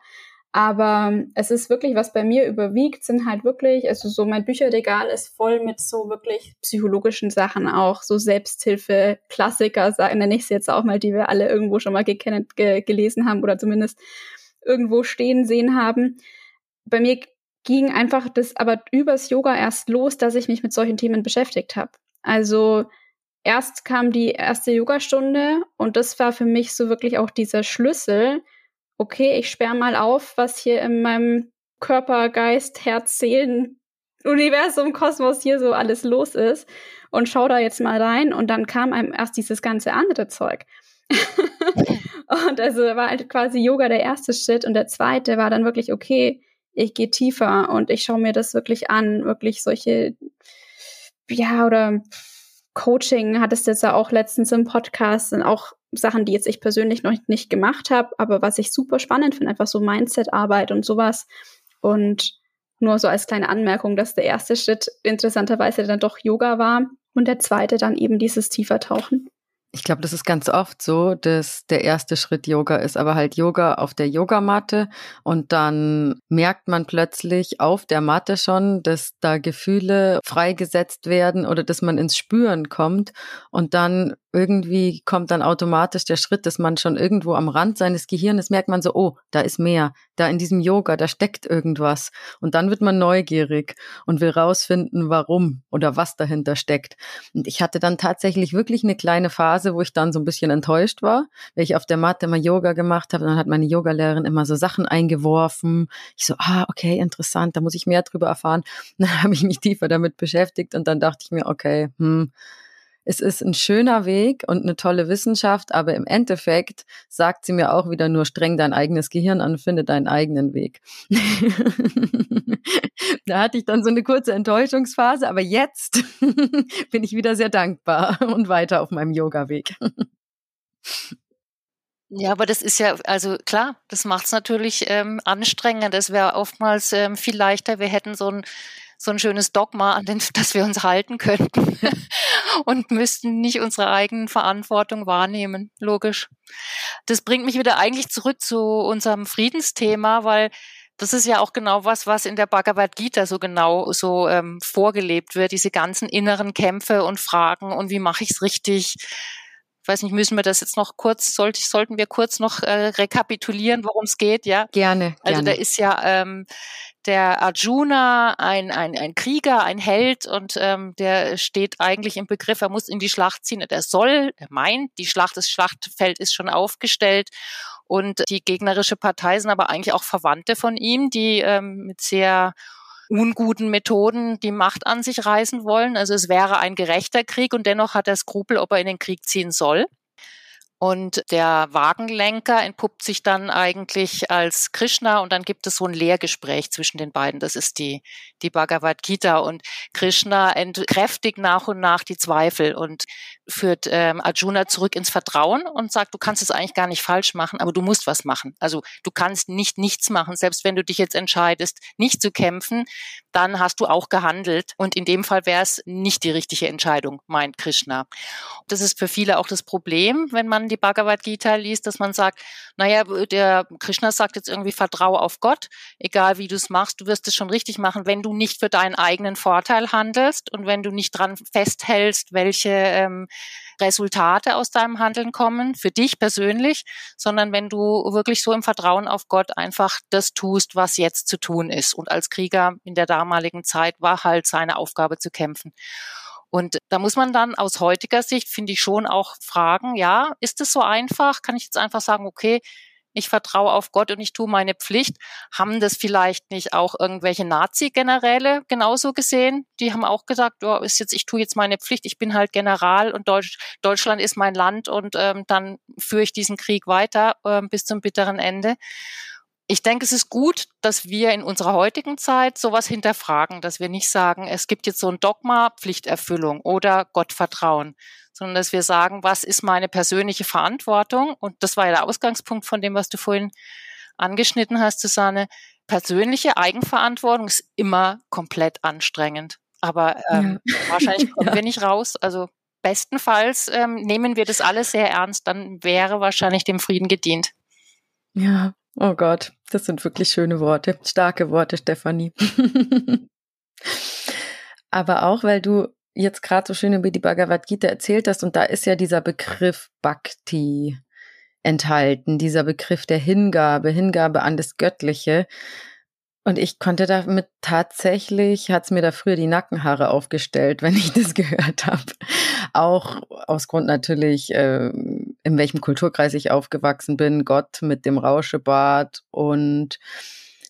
Aber es ist wirklich, was bei mir überwiegt, sind halt wirklich, also so mein Bücherregal ist voll mit so wirklich psychologischen Sachen auch, so Selbsthilfe, Klassiker, nenne ich es jetzt auch mal, die wir alle irgendwo schon mal ge gelesen haben oder zumindest irgendwo stehen sehen haben bei mir ging einfach das aber übers Yoga erst los, dass ich mich mit solchen Themen beschäftigt habe. Also erst kam die erste Yogastunde und das war für mich so wirklich auch dieser Schlüssel. Okay, ich sperre mal auf, was hier in meinem Körper, Geist, Herz, Seelen, Universum, Kosmos hier so alles los ist und schau da jetzt mal rein und dann kam einem erst dieses ganze andere Zeug. und also war halt quasi Yoga der erste Schritt und der zweite war dann wirklich okay, ich gehe tiefer und ich schaue mir das wirklich an, wirklich solche, ja, oder Coaching hattest jetzt ja auch letztens im Podcast, sind auch Sachen, die jetzt ich persönlich noch nicht gemacht habe, aber was ich super spannend finde, einfach so Mindset-Arbeit und sowas. Und nur so als kleine Anmerkung, dass der erste Schritt interessanterweise dann doch Yoga war und der zweite dann eben dieses Tiefertauchen. Ich glaube, das ist ganz oft so, dass der erste Schritt Yoga ist, aber halt Yoga auf der Yogamatte. Und dann merkt man plötzlich auf der Matte schon, dass da Gefühle freigesetzt werden oder dass man ins Spüren kommt. Und dann irgendwie kommt dann automatisch der Schritt, dass man schon irgendwo am Rand seines Gehirnes merkt man so, oh, da ist mehr, da in diesem Yoga, da steckt irgendwas. Und dann wird man neugierig und will rausfinden, warum oder was dahinter steckt. Und ich hatte dann tatsächlich wirklich eine kleine Phase, wo ich dann so ein bisschen enttäuscht war, weil ich auf der Matte immer Yoga gemacht habe. Und dann hat meine Yogalehrerin immer so Sachen eingeworfen. Ich so, ah, okay, interessant, da muss ich mehr drüber erfahren. Und dann habe ich mich tiefer damit beschäftigt und dann dachte ich mir, okay, hm, es ist ein schöner Weg und eine tolle Wissenschaft, aber im Endeffekt sagt sie mir auch wieder nur streng dein eigenes Gehirn an, finde deinen eigenen Weg. da hatte ich dann so eine kurze Enttäuschungsphase, aber jetzt bin ich wieder sehr dankbar und weiter auf meinem Yoga-Weg. Ja, aber das ist ja, also klar, das macht es natürlich ähm, anstrengend. Es wäre oftmals ähm, viel leichter, wir hätten so ein so ein schönes Dogma, an den, das wir uns halten könnten und müssten nicht unsere eigenen Verantwortung wahrnehmen. Logisch. Das bringt mich wieder eigentlich zurück zu unserem Friedensthema, weil das ist ja auch genau was, was in der Bhagavad Gita so genau so ähm, vorgelebt wird, diese ganzen inneren Kämpfe und Fragen und wie mache ich es richtig. Ich weiß nicht, müssen wir das jetzt noch kurz, sollte, sollten wir kurz noch äh, rekapitulieren, worum es geht, ja? Gerne. Also gerne. da ist ja ähm, der Arjuna ein, ein, ein Krieger, ein Held und ähm, der steht eigentlich im Begriff, er muss in die Schlacht ziehen. Er soll, er meint, die Schlacht, das Schlachtfeld ist schon aufgestellt und die gegnerische Partei sind aber eigentlich auch Verwandte von ihm, die ähm, mit sehr unguten Methoden die Macht an sich reißen wollen. Also es wäre ein gerechter Krieg und dennoch hat er Skrupel, ob er in den Krieg ziehen soll. Und der Wagenlenker entpuppt sich dann eigentlich als Krishna und dann gibt es so ein Lehrgespräch zwischen den beiden. Das ist die, die Bhagavad Gita und Krishna entkräftigt nach und nach die Zweifel und führt ähm, Arjuna zurück ins Vertrauen und sagt, du kannst es eigentlich gar nicht falsch machen, aber du musst was machen. Also du kannst nicht nichts machen, selbst wenn du dich jetzt entscheidest, nicht zu kämpfen. dann hast du auch gehandelt. Und in dem Fall wäre es nicht die richtige Entscheidung, meint Krishna. Das ist für viele auch das Problem, wenn man die Bhagavad Gita liest, dass man sagt, naja, der Krishna sagt jetzt irgendwie, vertraue auf Gott, egal wie du es machst, du wirst es schon richtig machen, wenn du nicht für deinen eigenen Vorteil handelst und wenn du nicht dran festhältst, welche ähm, Resultate aus deinem Handeln kommen, für dich persönlich, sondern wenn du wirklich so im Vertrauen auf Gott einfach das tust, was jetzt zu tun ist. Und als Krieger in der damaligen Zeit war halt seine Aufgabe zu kämpfen. Und da muss man dann aus heutiger Sicht, finde ich, schon auch fragen, ja, ist es so einfach? Kann ich jetzt einfach sagen, okay, ich vertraue auf Gott und ich tue meine Pflicht. Haben das vielleicht nicht auch irgendwelche Nazi-Generäle genauso gesehen? Die haben auch gesagt, oh, ist jetzt, ich tue jetzt meine Pflicht, ich bin halt General und Deutsch, Deutschland ist mein Land und ähm, dann führe ich diesen Krieg weiter ähm, bis zum bitteren Ende. Ich denke, es ist gut, dass wir in unserer heutigen Zeit sowas hinterfragen, dass wir nicht sagen, es gibt jetzt so ein Dogma, Pflichterfüllung oder Gottvertrauen, sondern dass wir sagen, was ist meine persönliche Verantwortung? Und das war ja der Ausgangspunkt von dem, was du vorhin angeschnitten hast, Susanne. Persönliche Eigenverantwortung ist immer komplett anstrengend. Aber ähm, ja. wahrscheinlich kommen ja. wir nicht raus. Also bestenfalls ähm, nehmen wir das alles sehr ernst, dann wäre wahrscheinlich dem Frieden gedient. Ja, oh Gott, das sind wirklich schöne Worte, starke Worte, Stefanie. Aber auch, weil du jetzt gerade so schön über die Bhagavad Gita erzählt hast, und da ist ja dieser Begriff Bhakti enthalten, dieser Begriff der Hingabe, Hingabe an das Göttliche. Und ich konnte damit tatsächlich, hat's mir da früher die Nackenhaare aufgestellt, wenn ich das gehört habe. Auch aus Grund natürlich, äh, in welchem Kulturkreis ich aufgewachsen bin, Gott mit dem Rauschebart. Und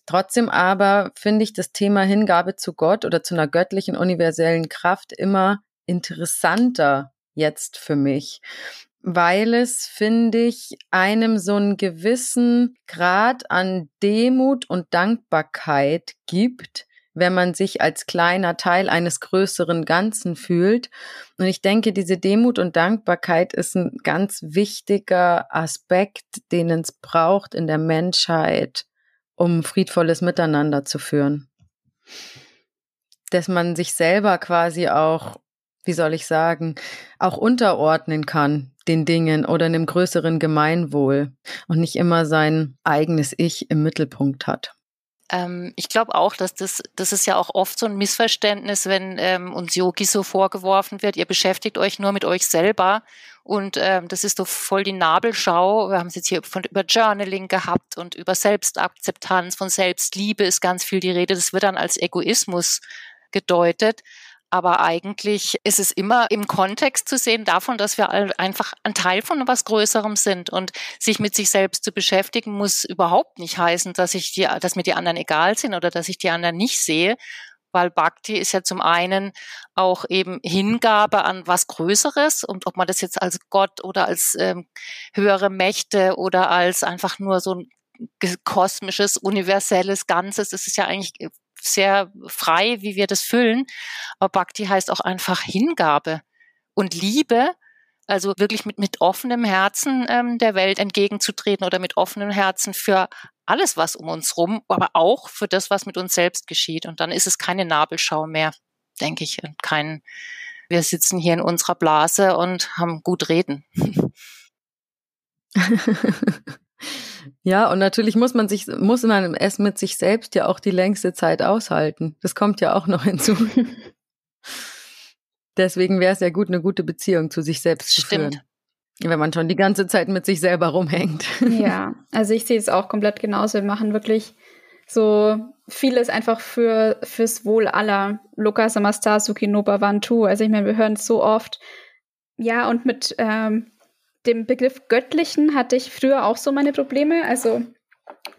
Trotzdem aber finde ich das Thema Hingabe zu Gott oder zu einer göttlichen universellen Kraft immer interessanter jetzt für mich, weil es, finde ich, einem so einen gewissen Grad an Demut und Dankbarkeit gibt, wenn man sich als kleiner Teil eines größeren Ganzen fühlt. Und ich denke, diese Demut und Dankbarkeit ist ein ganz wichtiger Aspekt, den es braucht in der Menschheit, um friedvolles Miteinander zu führen. Dass man sich selber quasi auch, wie soll ich sagen, auch unterordnen kann den Dingen oder einem größeren Gemeinwohl und nicht immer sein eigenes Ich im Mittelpunkt hat ähm, ich glaube auch, dass das, das ist ja auch oft so ein Missverständnis, wenn ähm, uns Yogi so vorgeworfen wird, ihr beschäftigt euch nur mit euch selber und ähm, das ist doch voll die Nabelschau. Wir haben es jetzt hier von über Journaling gehabt und über Selbstakzeptanz, von Selbstliebe ist ganz viel die Rede. Das wird dann als Egoismus gedeutet. Aber eigentlich ist es immer im Kontext zu sehen davon, dass wir einfach ein Teil von etwas Größerem sind. Und sich mit sich selbst zu beschäftigen, muss überhaupt nicht heißen, dass ich die, dass mir die anderen egal sind oder dass ich die anderen nicht sehe, weil Bhakti ist ja zum einen auch eben Hingabe an was Größeres und ob man das jetzt als Gott oder als ähm, höhere Mächte oder als einfach nur so ein kosmisches, universelles Ganzes, das ist ja eigentlich sehr frei, wie wir das füllen. Aber Bhakti heißt auch einfach Hingabe und Liebe also wirklich mit, mit offenem Herzen ähm, der Welt entgegenzutreten oder mit offenem Herzen für alles, was um uns rum, aber auch für das, was mit uns selbst geschieht. Und dann ist es keine Nabelschau mehr, denke ich, und kein, wir sitzen hier in unserer Blase und haben gut reden. ja, und natürlich muss man sich, muss man es mit sich selbst ja auch die längste Zeit aushalten. Das kommt ja auch noch hinzu. Deswegen wäre es ja gut, eine gute Beziehung zu sich selbst Stimmt. zu führen. Wenn man schon die ganze Zeit mit sich selber rumhängt. Ja, also ich sehe es auch komplett genauso. Wir machen wirklich so vieles einfach für fürs Wohl aller. Loka Samastar Sukino Bhavantu. Also ich meine, wir hören es so oft. Ja, und mit ähm, dem Begriff Göttlichen hatte ich früher auch so meine Probleme. Also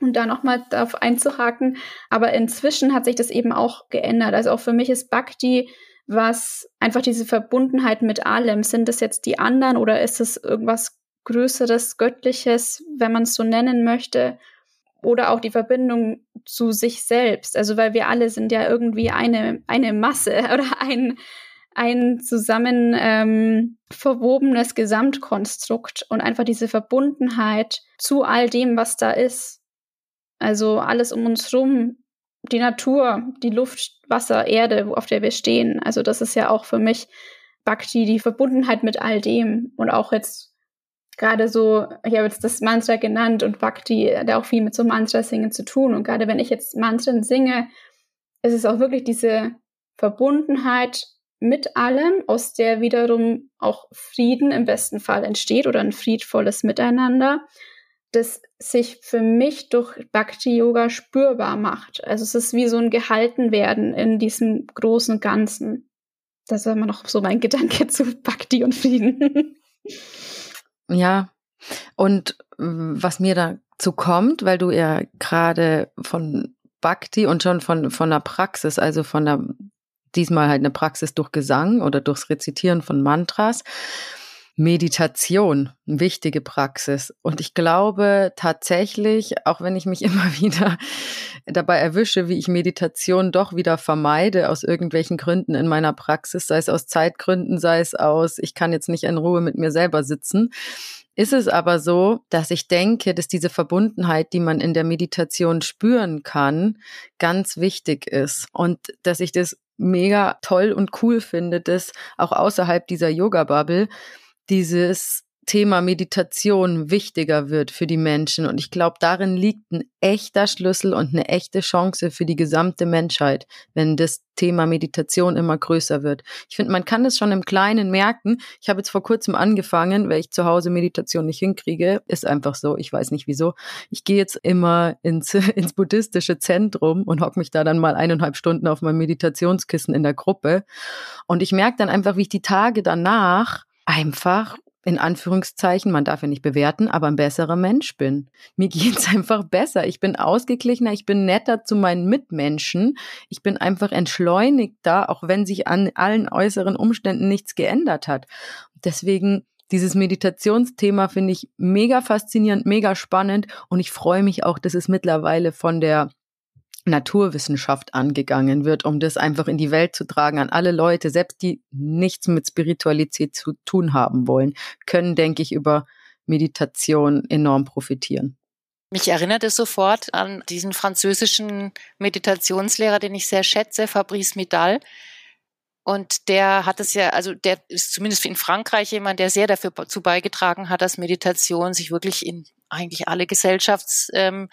um da nochmal darauf einzuhaken. Aber inzwischen hat sich das eben auch geändert. Also auch für mich ist Bhakti was einfach diese Verbundenheit mit allem. Sind es jetzt die anderen oder ist es irgendwas Größeres, Göttliches, wenn man es so nennen möchte? Oder auch die Verbindung zu sich selbst. Also, weil wir alle sind ja irgendwie eine, eine Masse oder ein, ein zusammen ähm, verwobenes Gesamtkonstrukt und einfach diese Verbundenheit zu all dem, was da ist. Also alles um uns rum die Natur, die Luft, Wasser, Erde, auf der wir stehen. Also das ist ja auch für mich Bhakti, die Verbundenheit mit all dem und auch jetzt gerade so, ich habe jetzt das Mantra genannt und Bhakti hat auch viel mit so Mantra-Singen zu tun. Und gerade wenn ich jetzt Mantren singe, ist es auch wirklich diese Verbundenheit mit allem, aus der wiederum auch Frieden im besten Fall entsteht oder ein friedvolles Miteinander, das sich für mich durch Bhakti-Yoga spürbar macht. Also es ist wie so ein Gehaltenwerden in diesem großen Ganzen. Das war immer noch so mein Gedanke zu Bhakti und Frieden. Ja, und was mir dazu kommt, weil du ja gerade von Bhakti und schon von, von der Praxis, also von der, diesmal halt eine Praxis durch Gesang oder durchs Rezitieren von Mantras, Meditation, eine wichtige Praxis. Und ich glaube tatsächlich, auch wenn ich mich immer wieder dabei erwische, wie ich Meditation doch wieder vermeide aus irgendwelchen Gründen in meiner Praxis, sei es aus Zeitgründen, sei es aus, ich kann jetzt nicht in Ruhe mit mir selber sitzen, ist es aber so, dass ich denke, dass diese Verbundenheit, die man in der Meditation spüren kann, ganz wichtig ist und dass ich das mega toll und cool finde, dass auch außerhalb dieser Yoga-Bubble dieses Thema Meditation wichtiger wird für die Menschen. Und ich glaube, darin liegt ein echter Schlüssel und eine echte Chance für die gesamte Menschheit, wenn das Thema Meditation immer größer wird. Ich finde, man kann das schon im Kleinen merken. Ich habe jetzt vor kurzem angefangen, weil ich zu Hause Meditation nicht hinkriege. Ist einfach so. Ich weiß nicht wieso. Ich gehe jetzt immer ins, ins buddhistische Zentrum und hocke mich da dann mal eineinhalb Stunden auf mein Meditationskissen in der Gruppe. Und ich merke dann einfach, wie ich die Tage danach einfach in Anführungszeichen, man darf ja nicht bewerten, aber ein besserer Mensch bin. Mir geht's einfach besser. Ich bin ausgeglichener, ich bin netter zu meinen Mitmenschen. Ich bin einfach entschleunigter, auch wenn sich an allen äußeren Umständen nichts geändert hat. Deswegen dieses Meditationsthema finde ich mega faszinierend, mega spannend und ich freue mich auch, dass es mittlerweile von der Naturwissenschaft angegangen wird, um das einfach in die Welt zu tragen an alle Leute, selbst die nichts mit Spiritualität zu tun haben wollen, können, denke ich, über Meditation enorm profitieren. Mich erinnert es sofort an diesen französischen Meditationslehrer, den ich sehr schätze, Fabrice Midal. Und der hat es ja, also der ist zumindest in Frankreich jemand, der sehr dafür zu beigetragen hat, dass Meditation sich wirklich in eigentlich alle Gesellschafts ähm,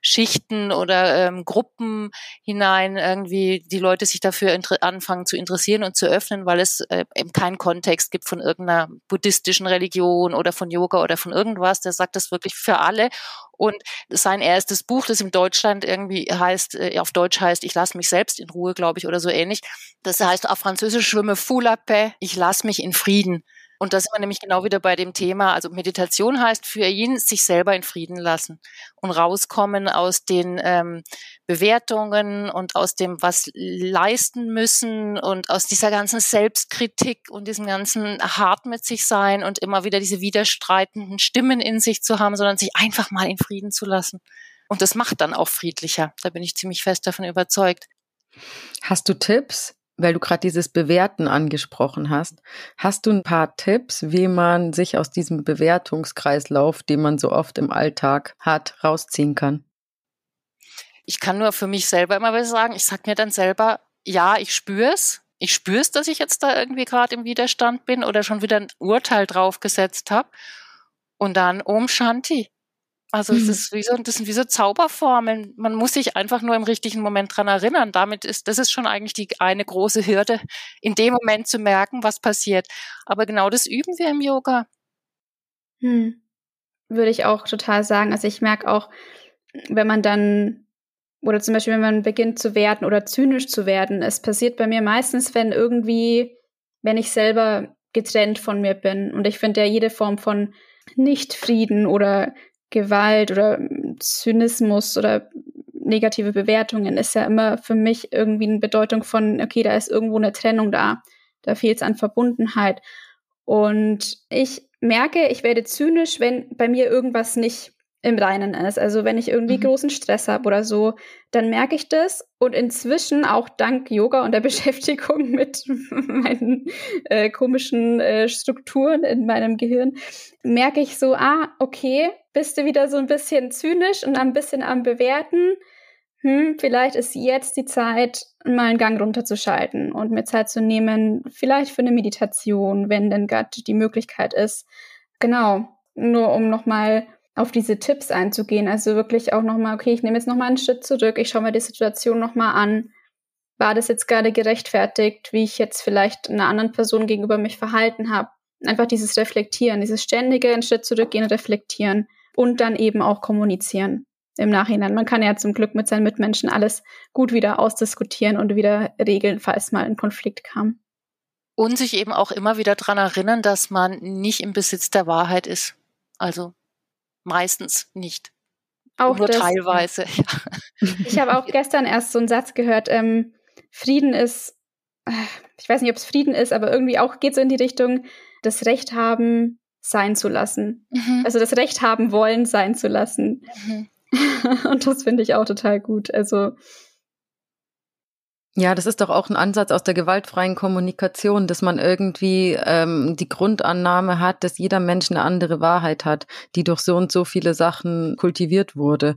Schichten oder ähm, Gruppen hinein irgendwie die Leute sich dafür anfangen zu interessieren und zu öffnen, weil es äh, eben keinen Kontext gibt von irgendeiner buddhistischen Religion oder von Yoga oder von irgendwas. Der sagt das wirklich für alle. Und sein erstes Buch, das in Deutschland irgendwie heißt, äh, auf Deutsch heißt, ich lasse mich selbst in Ruhe, glaube ich, oder so ähnlich. Das heißt auf Französisch schwimme Fou la paix, ich lasse mich in Frieden. Und da sind wir nämlich genau wieder bei dem Thema. Also Meditation heißt für ihn, sich selber in Frieden lassen und rauskommen aus den ähm, Bewertungen und aus dem, was leisten müssen und aus dieser ganzen Selbstkritik und diesem ganzen hart mit sich sein und immer wieder diese widerstreitenden Stimmen in sich zu haben, sondern sich einfach mal in Frieden zu lassen. Und das macht dann auch friedlicher. Da bin ich ziemlich fest davon überzeugt. Hast du Tipps, weil du gerade dieses Bewerten angesprochen hast, hast du ein paar Tipps, wie man sich aus diesem Bewertungskreislauf, den man so oft im Alltag hat, rausziehen kann? Ich kann nur für mich selber immer was sagen. Ich sag mir dann selber, ja, ich spüre es. Ich spüre es, dass ich jetzt da irgendwie gerade im Widerstand bin oder schon wieder ein Urteil draufgesetzt habe. Und dann Om Shanti. Also es mhm. ist wie so, das sind wie so Zauberformeln. Man muss sich einfach nur im richtigen Moment dran erinnern. Damit ist, das ist schon eigentlich die eine große Hürde, in dem Moment zu merken, was passiert. Aber genau das üben wir im Yoga. Hm. Würde ich auch total sagen. Also ich merke auch, wenn man dann, oder zum Beispiel, wenn man beginnt zu werden oder zynisch zu werden, es passiert bei mir meistens, wenn irgendwie, wenn ich selber getrennt von mir bin. Und ich finde ja jede Form von Nichtfrieden oder Gewalt oder Zynismus oder negative Bewertungen ist ja immer für mich irgendwie eine Bedeutung von, okay, da ist irgendwo eine Trennung da. Da fehlt es an Verbundenheit. Und ich merke, ich werde zynisch, wenn bei mir irgendwas nicht im Reinen ist. Also wenn ich irgendwie mhm. großen Stress habe oder so, dann merke ich das. Und inzwischen, auch dank Yoga und der Beschäftigung mit meinen äh, komischen äh, Strukturen in meinem Gehirn, merke ich so, ah, okay, bist du wieder so ein bisschen zynisch und ein bisschen am Bewerten. hm, vielleicht ist jetzt die Zeit, mal einen Gang runterzuschalten und mir Zeit zu nehmen, vielleicht für eine Meditation, wenn denn gerade die Möglichkeit ist. Genau, nur um nochmal auf diese Tipps einzugehen. Also wirklich auch nochmal, okay, ich nehme jetzt nochmal einen Schritt zurück, ich schaue mir die Situation nochmal an. War das jetzt gerade gerechtfertigt, wie ich jetzt vielleicht einer anderen Person gegenüber mich verhalten habe? Einfach dieses Reflektieren, dieses ständige einen Schritt zurückgehen, reflektieren und dann eben auch kommunizieren im Nachhinein. Man kann ja zum Glück mit seinen Mitmenschen alles gut wieder ausdiskutieren und wieder regeln, falls mal ein Konflikt kam. Und sich eben auch immer wieder daran erinnern, dass man nicht im Besitz der Wahrheit ist. Also meistens nicht. Auch nur das, teilweise. Ja. Ich habe auch gestern erst so einen Satz gehört, ähm, Frieden ist, äh, ich weiß nicht, ob es Frieden ist, aber irgendwie auch geht so in die Richtung, das Recht haben, sein zu lassen. Mhm. Also das Recht haben wollen, sein zu lassen. Mhm. Und das finde ich auch total gut. Also ja, das ist doch auch ein Ansatz aus der gewaltfreien Kommunikation, dass man irgendwie ähm, die Grundannahme hat, dass jeder Mensch eine andere Wahrheit hat, die durch so und so viele Sachen kultiviert wurde.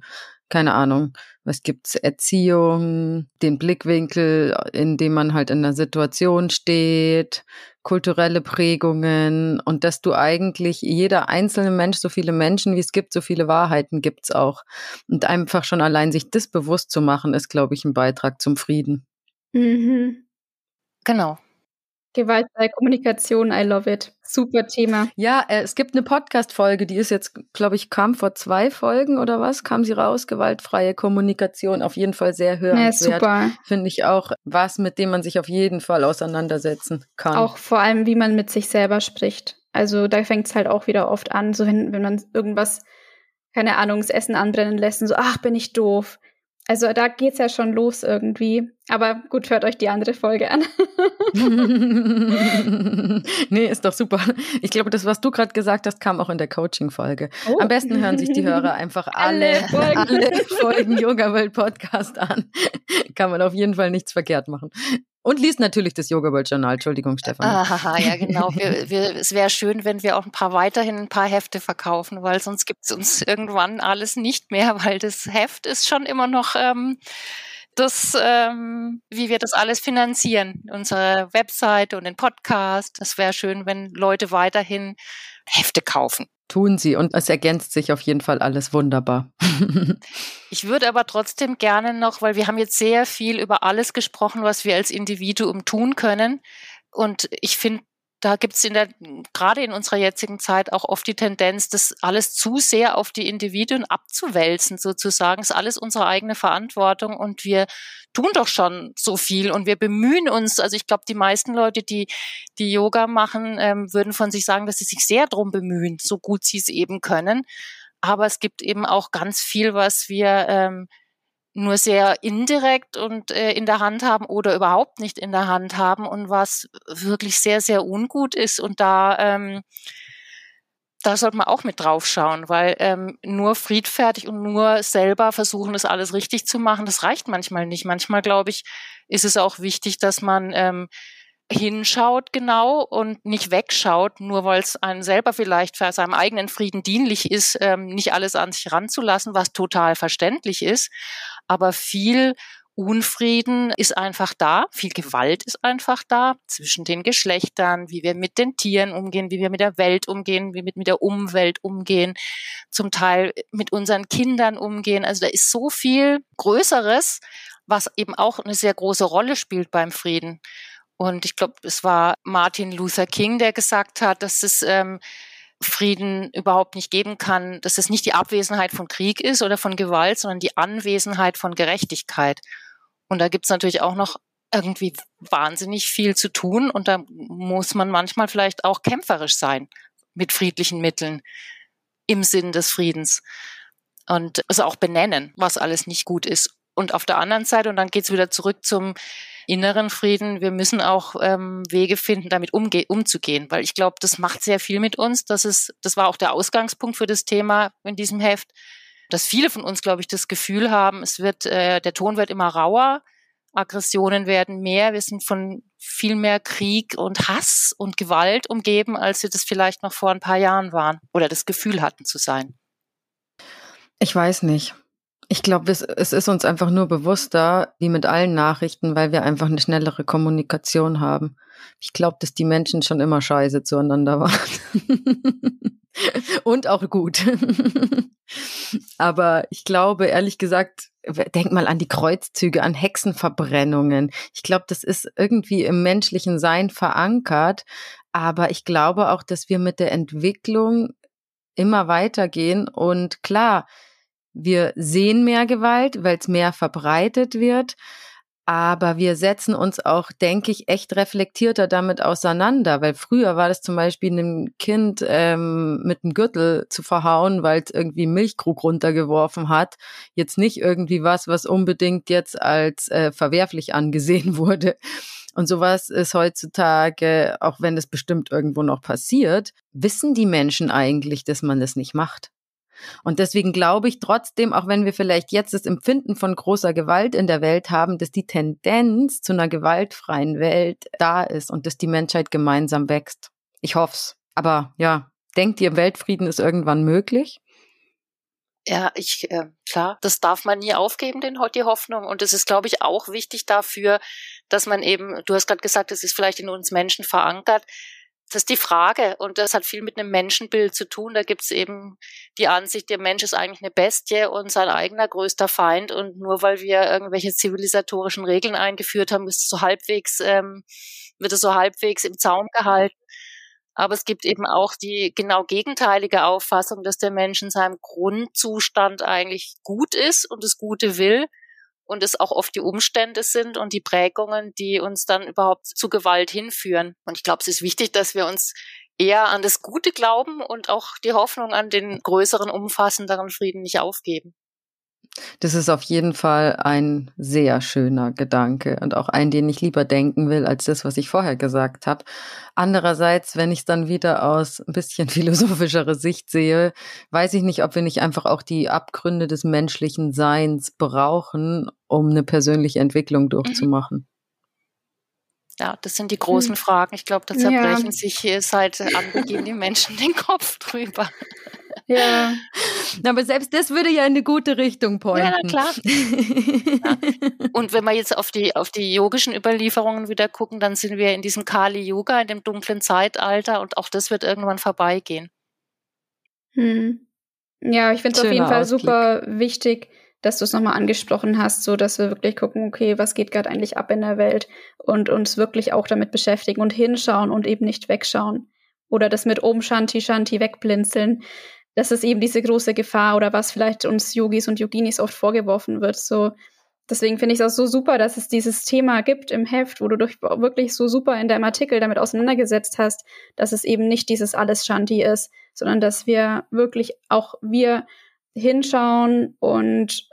Keine Ahnung, was gibt's? Erziehung, den Blickwinkel, in dem man halt in der Situation steht, kulturelle Prägungen und dass du eigentlich jeder einzelne Mensch, so viele Menschen wie es gibt, so viele Wahrheiten gibt's auch. Und einfach schon allein sich das bewusst zu machen, ist, glaube ich, ein Beitrag zum Frieden. Mhm. Genau. Gewaltfreie Kommunikation, I love it. Super Thema. Ja, äh, es gibt eine Podcast-Folge, die ist jetzt, glaube ich, kam vor zwei Folgen oder was? Kam sie raus? Gewaltfreie Kommunikation, auf jeden Fall sehr hörenswert. Ja, super. Finde ich auch was, mit dem man sich auf jeden Fall auseinandersetzen kann. Auch vor allem, wie man mit sich selber spricht. Also da fängt es halt auch wieder oft an, so wenn, wenn man irgendwas, keine Ahnung, das Essen anbrennen lässt und so, ach, bin ich doof also da geht's ja schon los irgendwie. Aber gut, hört euch die andere Folge an. nee, ist doch super. Ich glaube, das, was du gerade gesagt hast, kam auch in der Coaching-Folge. Oh. Am besten hören sich die Hörer einfach alle, alle Folgen, alle Folgen Yoga World Podcast an. Kann man auf jeden Fall nichts verkehrt machen. Und liest natürlich das Yoga World Journal. Entschuldigung, Stefan. Aha, ja, genau. Wir, wir, es wäre schön, wenn wir auch ein paar weiterhin ein paar Hefte verkaufen, weil sonst gibt es uns irgendwann alles nicht mehr, weil das Heft ist schon immer noch ähm, das, ähm, wie wir das alles finanzieren. Unsere Webseite und den Podcast. Das wäre schön, wenn Leute weiterhin Hefte kaufen. Tun sie und es ergänzt sich auf jeden Fall alles wunderbar. ich würde aber trotzdem gerne noch, weil wir haben jetzt sehr viel über alles gesprochen, was wir als Individuum tun können. Und ich finde, da gibt es in der, gerade in unserer jetzigen Zeit auch oft die Tendenz, das alles zu sehr auf die Individuen abzuwälzen, sozusagen. Ist alles unsere eigene Verantwortung und wir tun doch schon so viel und wir bemühen uns. Also ich glaube, die meisten Leute, die, die Yoga machen, ähm, würden von sich sagen, dass sie sich sehr drum bemühen, so gut sie es eben können. Aber es gibt eben auch ganz viel, was wir ähm, nur sehr indirekt und äh, in der Hand haben oder überhaupt nicht in der Hand haben und was wirklich sehr, sehr ungut ist. Und da, ähm, da sollte man auch mit drauf schauen, weil ähm, nur friedfertig und nur selber versuchen, das alles richtig zu machen, das reicht manchmal nicht. Manchmal, glaube ich, ist es auch wichtig, dass man ähm, hinschaut genau und nicht wegschaut, nur weil es einem selber vielleicht für seinem eigenen Frieden dienlich ist, ähm, nicht alles an sich ranzulassen, was total verständlich ist. Aber viel Unfrieden ist einfach da, viel Gewalt ist einfach da zwischen den Geschlechtern, wie wir mit den Tieren umgehen, wie wir mit der Welt umgehen, wie wir mit der Umwelt umgehen, zum Teil mit unseren Kindern umgehen. Also da ist so viel Größeres, was eben auch eine sehr große Rolle spielt beim Frieden. Und ich glaube, es war Martin Luther King, der gesagt hat, dass es ähm, Frieden überhaupt nicht geben kann, dass es nicht die Abwesenheit von Krieg ist oder von Gewalt, sondern die Anwesenheit von Gerechtigkeit. Und da gibt es natürlich auch noch irgendwie wahnsinnig viel zu tun und da muss man manchmal vielleicht auch kämpferisch sein mit friedlichen Mitteln im Sinn des Friedens und also auch benennen, was alles nicht gut ist. Und auf der anderen Seite, und dann geht's wieder zurück zum inneren Frieden. Wir müssen auch ähm, Wege finden, damit umge umzugehen, weil ich glaube, das macht sehr viel mit uns. Das ist, das war auch der Ausgangspunkt für das Thema in diesem Heft, dass viele von uns, glaube ich, das Gefühl haben, es wird, äh, der Ton wird immer rauer, Aggressionen werden mehr, wir sind von viel mehr Krieg und Hass und Gewalt umgeben, als wir das vielleicht noch vor ein paar Jahren waren oder das Gefühl hatten zu sein. Ich weiß nicht Ich glaube, es, es ist uns einfach nur bewusster, wie mit allen Nachrichten, weil wir einfach eine schnellere Kommunikation haben. Ich glaube, dass die Menschen schon immer scheiße zueinander waren. Und auch gut. Aber ich glaube, ehrlich gesagt, denk mal an die Kreuzzüge, an Hexenverbrennungen. Ich glaube, das ist irgendwie im menschlichen Sein verankert. Aber ich glaube auch, dass wir mit der Entwicklung immer weitergehen. Und klar, wir sehen mehr Gewalt, weil es mehr verbreitet wird. Aber wir setzen uns auch, denke ich, echt reflektierter damit auseinander, weil früher war das zum Beispiel einem Kind ähm, mit einem Gürtel zu verhauen, weil es irgendwie Milchkrug runtergeworfen hat, jetzt nicht irgendwie was, was unbedingt jetzt als äh, verwerflich angesehen wurde. Und sowas ist heutzutage, auch wenn es bestimmt irgendwo noch passiert, wissen die Menschen eigentlich, dass man das nicht macht. Und deswegen glaube ich trotzdem, auch wenn wir vielleicht jetzt das Empfinden von großer Gewalt in der Welt haben, dass die Tendenz zu einer gewaltfreien Welt da ist und dass die Menschheit gemeinsam wächst. Ich hoff's. Aber ja, denkt ihr, Weltfrieden ist irgendwann möglich? Ja, ich, äh, klar, das darf man nie aufgeben, den, die Hoffnung. Und es ist, glaube ich, auch wichtig dafür, dass man eben, du hast gerade gesagt, es ist vielleicht in uns Menschen verankert, das ist die Frage und das hat viel mit einem Menschenbild zu tun. Da gibt es eben die Ansicht, der Mensch ist eigentlich eine Bestie und sein eigener größter Feind und nur weil wir irgendwelche zivilisatorischen Regeln eingeführt haben, ist es so halbwegs, ähm, wird es so halbwegs im Zaum gehalten. Aber es gibt eben auch die genau gegenteilige Auffassung, dass der Mensch in seinem Grundzustand eigentlich gut ist und das Gute will und es auch oft die Umstände sind und die Prägungen, die uns dann überhaupt zu Gewalt hinführen. Und ich glaube, es ist wichtig, dass wir uns eher an das Gute glauben und auch die Hoffnung an den größeren, umfassenderen Frieden nicht aufgeben. Das ist auf jeden Fall ein sehr schöner Gedanke und auch ein, den ich lieber denken will, als das, was ich vorher gesagt habe. Andererseits, wenn ich es dann wieder aus ein bisschen philosophischerer Sicht sehe, weiß ich nicht, ob wir nicht einfach auch die Abgründe des menschlichen Seins brauchen, um eine persönliche Entwicklung mhm. durchzumachen. Ja, das sind die großen hm. Fragen. Ich glaube, da zerbrechen ja. sich hier seit Anbeginn die Menschen den Kopf drüber. Ja. Aber selbst das würde ja in eine gute Richtung pointen. Ja, na klar. ja. Und wenn wir jetzt auf die, auf die yogischen Überlieferungen wieder gucken, dann sind wir in diesem Kali Yoga, in dem dunklen Zeitalter und auch das wird irgendwann vorbeigehen. Hm. Ja, ich finde es auf jeden Fall Ausblick. super wichtig, dass du es nochmal angesprochen hast, so dass wir wirklich gucken, okay, was geht gerade eigentlich ab in der Welt und uns wirklich auch damit beschäftigen und hinschauen und eben nicht wegschauen. Oder das mit Om Shanti Shanti wegblinzeln das ist eben diese große Gefahr oder was vielleicht uns Yogis und Yoginis oft vorgeworfen wird. So, deswegen finde ich es auch so super, dass es dieses Thema gibt im Heft, wo du dich wirklich so super in deinem Artikel damit auseinandergesetzt hast, dass es eben nicht dieses alles Shanti ist, sondern dass wir wirklich auch wir hinschauen und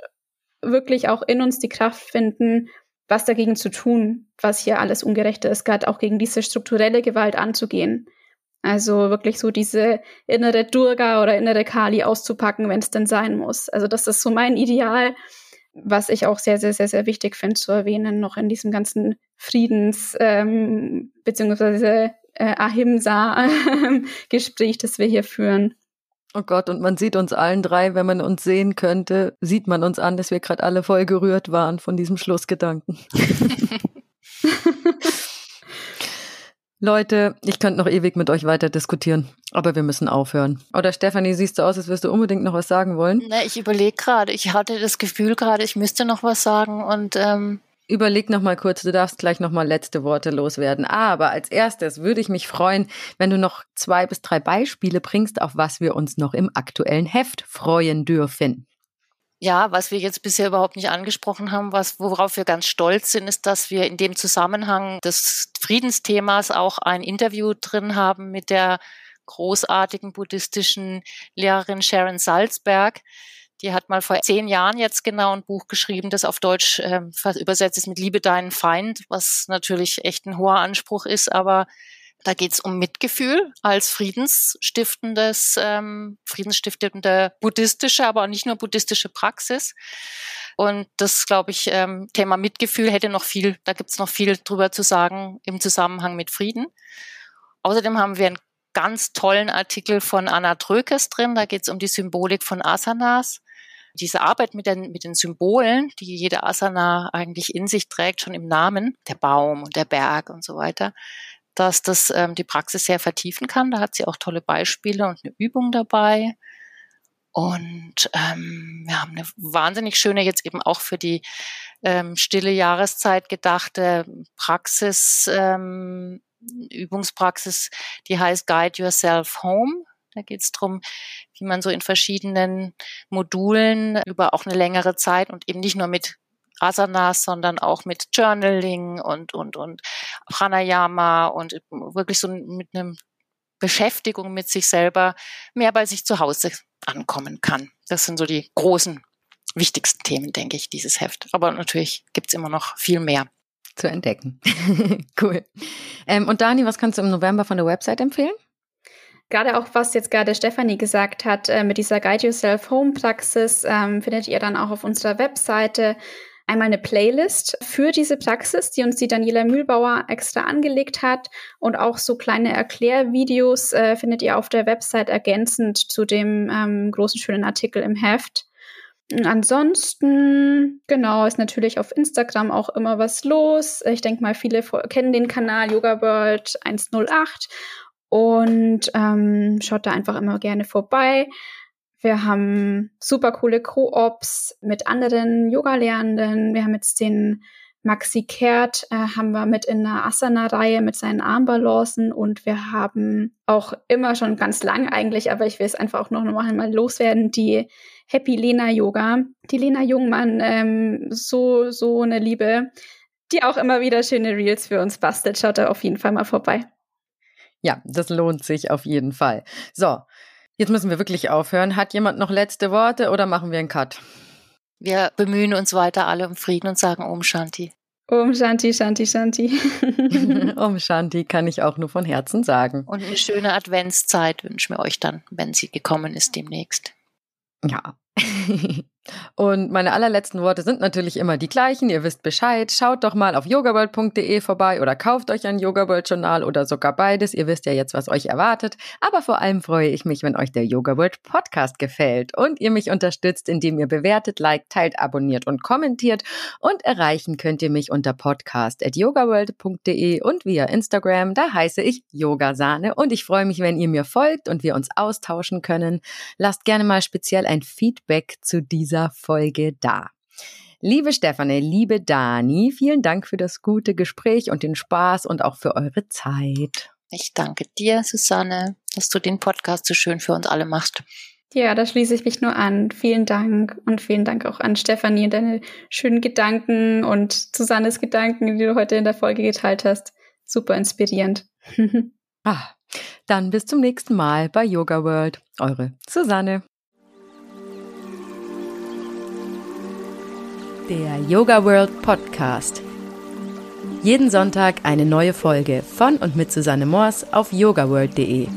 wirklich auch in uns die Kraft finden, was dagegen zu tun, was hier alles Ungerechte ist, gerade auch gegen diese strukturelle Gewalt anzugehen. Also wirklich so diese innere Durga oder innere Kali auszupacken, wenn es denn sein muss. Also das ist so mein Ideal, was ich auch sehr, sehr, sehr, sehr wichtig finde zu erwähnen, noch in diesem ganzen Friedens- ähm, beziehungsweise äh, Ahimsa-Gespräch, das wir hier führen. Oh Gott, und man sieht uns allen drei, wenn man uns sehen könnte, sieht man uns an, dass wir gerade alle voll gerührt waren von diesem Schlussgedanken. Leute, ich könnte noch ewig mit euch weiter diskutieren, aber wir müssen aufhören. Oder Stefanie, siehst du aus, als würdest du unbedingt noch was sagen wollen? Na, ich überlege gerade. Ich hatte das Gefühl gerade, ich müsste noch was sagen und ähm Überleg noch mal kurz, du darfst gleich noch mal letzte Worte loswerden. Aber als erstes würde ich mich freuen, wenn du noch zwei bis drei Beispiele bringst, auf was wir uns noch im aktuellen Heft freuen dürfen. Ja, was wir jetzt bisher überhaupt nicht angesprochen haben, was, worauf wir ganz stolz sind, ist, dass wir in dem Zusammenhang des Friedensthemas auch ein Interview drin haben mit der großartigen buddhistischen Lehrerin Sharon Salzberg. Die hat mal vor zehn Jahren jetzt genau ein Buch geschrieben, das auf Deutsch äh, übersetzt ist mit Liebe deinen Feind, was natürlich echt ein hoher Anspruch ist, aber da geht es um Mitgefühl als friedensstiftendes, ähm, friedensstiftende buddhistische, aber auch nicht nur buddhistische Praxis. Und das, glaube ich, ähm, Thema Mitgefühl hätte noch viel, da gibt es noch viel drüber zu sagen im Zusammenhang mit Frieden. Außerdem haben wir einen ganz tollen Artikel von Anna Trökes drin. Da geht es um die Symbolik von Asanas diese Arbeit mit den, mit den Symbolen, die jede Asana eigentlich in sich trägt, schon im Namen, der Baum und der Berg und so weiter, dass das ähm, die Praxis sehr vertiefen kann. Da hat sie auch tolle Beispiele und eine Übung dabei. Und ähm, wir haben eine wahnsinnig schöne, jetzt eben auch für die ähm, stille Jahreszeit gedachte Praxis, ähm, Übungspraxis, die heißt Guide Yourself Home. Da geht es darum, wie man so in verschiedenen Modulen über auch eine längere Zeit und eben nicht nur mit Asanas, sondern auch mit Journaling und, und, und Pranayama und wirklich so mit einem Beschäftigung mit sich selber mehr bei sich zu Hause ankommen kann. Das sind so die großen, wichtigsten Themen, denke ich, dieses Heft. Aber natürlich gibt es immer noch viel mehr. Zu entdecken. cool. Ähm, und Dani, was kannst du im November von der Website empfehlen? Gerade auch, was jetzt gerade Stefanie gesagt hat, äh, mit dieser Guide Yourself Home Praxis, ähm, findet ihr dann auch auf unserer Webseite einmal eine Playlist für diese Praxis, die uns die Daniela Mühlbauer extra angelegt hat. Und auch so kleine Erklärvideos äh, findet ihr auf der Website ergänzend zu dem ähm, großen, schönen Artikel im Heft. Ansonsten, genau, ist natürlich auf Instagram auch immer was los. Ich denke mal, viele kennen den Kanal Yoga World 108 und ähm, schaut da einfach immer gerne vorbei. Wir haben super coole Co-ops mit anderen Yoga-Lernenden. Wir haben jetzt den Maxi Kehrt, äh, haben wir mit in einer Asana-Reihe mit seinen Armbalancen und wir haben auch immer schon ganz lang eigentlich, aber ich will es einfach auch noch mal loswerden, die Happy Lena Yoga. Die Lena Jungmann, ähm, so, so eine Liebe, die auch immer wieder schöne Reels für uns bastelt. Schaut da auf jeden Fall mal vorbei. Ja, das lohnt sich auf jeden Fall. So, jetzt müssen wir wirklich aufhören. Hat jemand noch letzte Worte oder machen wir einen Cut? Wir bemühen uns weiter alle um Frieden und sagen Om Shanti. Om Shanti, Shanti, Shanti. Om Shanti kann ich auch nur von Herzen sagen. Und eine schöne Adventszeit wünschen wir euch dann, wenn sie gekommen ist demnächst. Ja. Und meine allerletzten Worte sind natürlich immer die gleichen. Ihr wisst Bescheid. Schaut doch mal auf yogaworld.de vorbei oder kauft euch ein Yoga World Journal oder sogar beides. Ihr wisst ja jetzt, was euch erwartet. Aber vor allem freue ich mich, wenn euch der Yoga World Podcast gefällt und ihr mich unterstützt, indem ihr bewertet, liked, teilt, abonniert und kommentiert. Und erreichen könnt ihr mich unter podcast.yogaworld.de und via Instagram. Da heiße ich Yogasahne und ich freue mich, wenn ihr mir folgt und wir uns austauschen können. Lasst gerne mal speziell ein Feedback zu dieser dieser Folge da. Liebe Stefanie, liebe Dani, vielen Dank für das gute Gespräch und den Spaß und auch für eure Zeit. Ich danke dir, Susanne, dass du den Podcast so schön für uns alle machst. Ja, da schließe ich mich nur an. Vielen Dank und vielen Dank auch an Stefanie und deine schönen Gedanken und Susannes Gedanken, die du heute in der Folge geteilt hast. Super inspirierend. ah, dann bis zum nächsten Mal bei Yoga World. Eure Susanne. Der Yoga World Podcast. Jeden Sonntag eine neue Folge von und mit Susanne Moors auf yogaworld.de.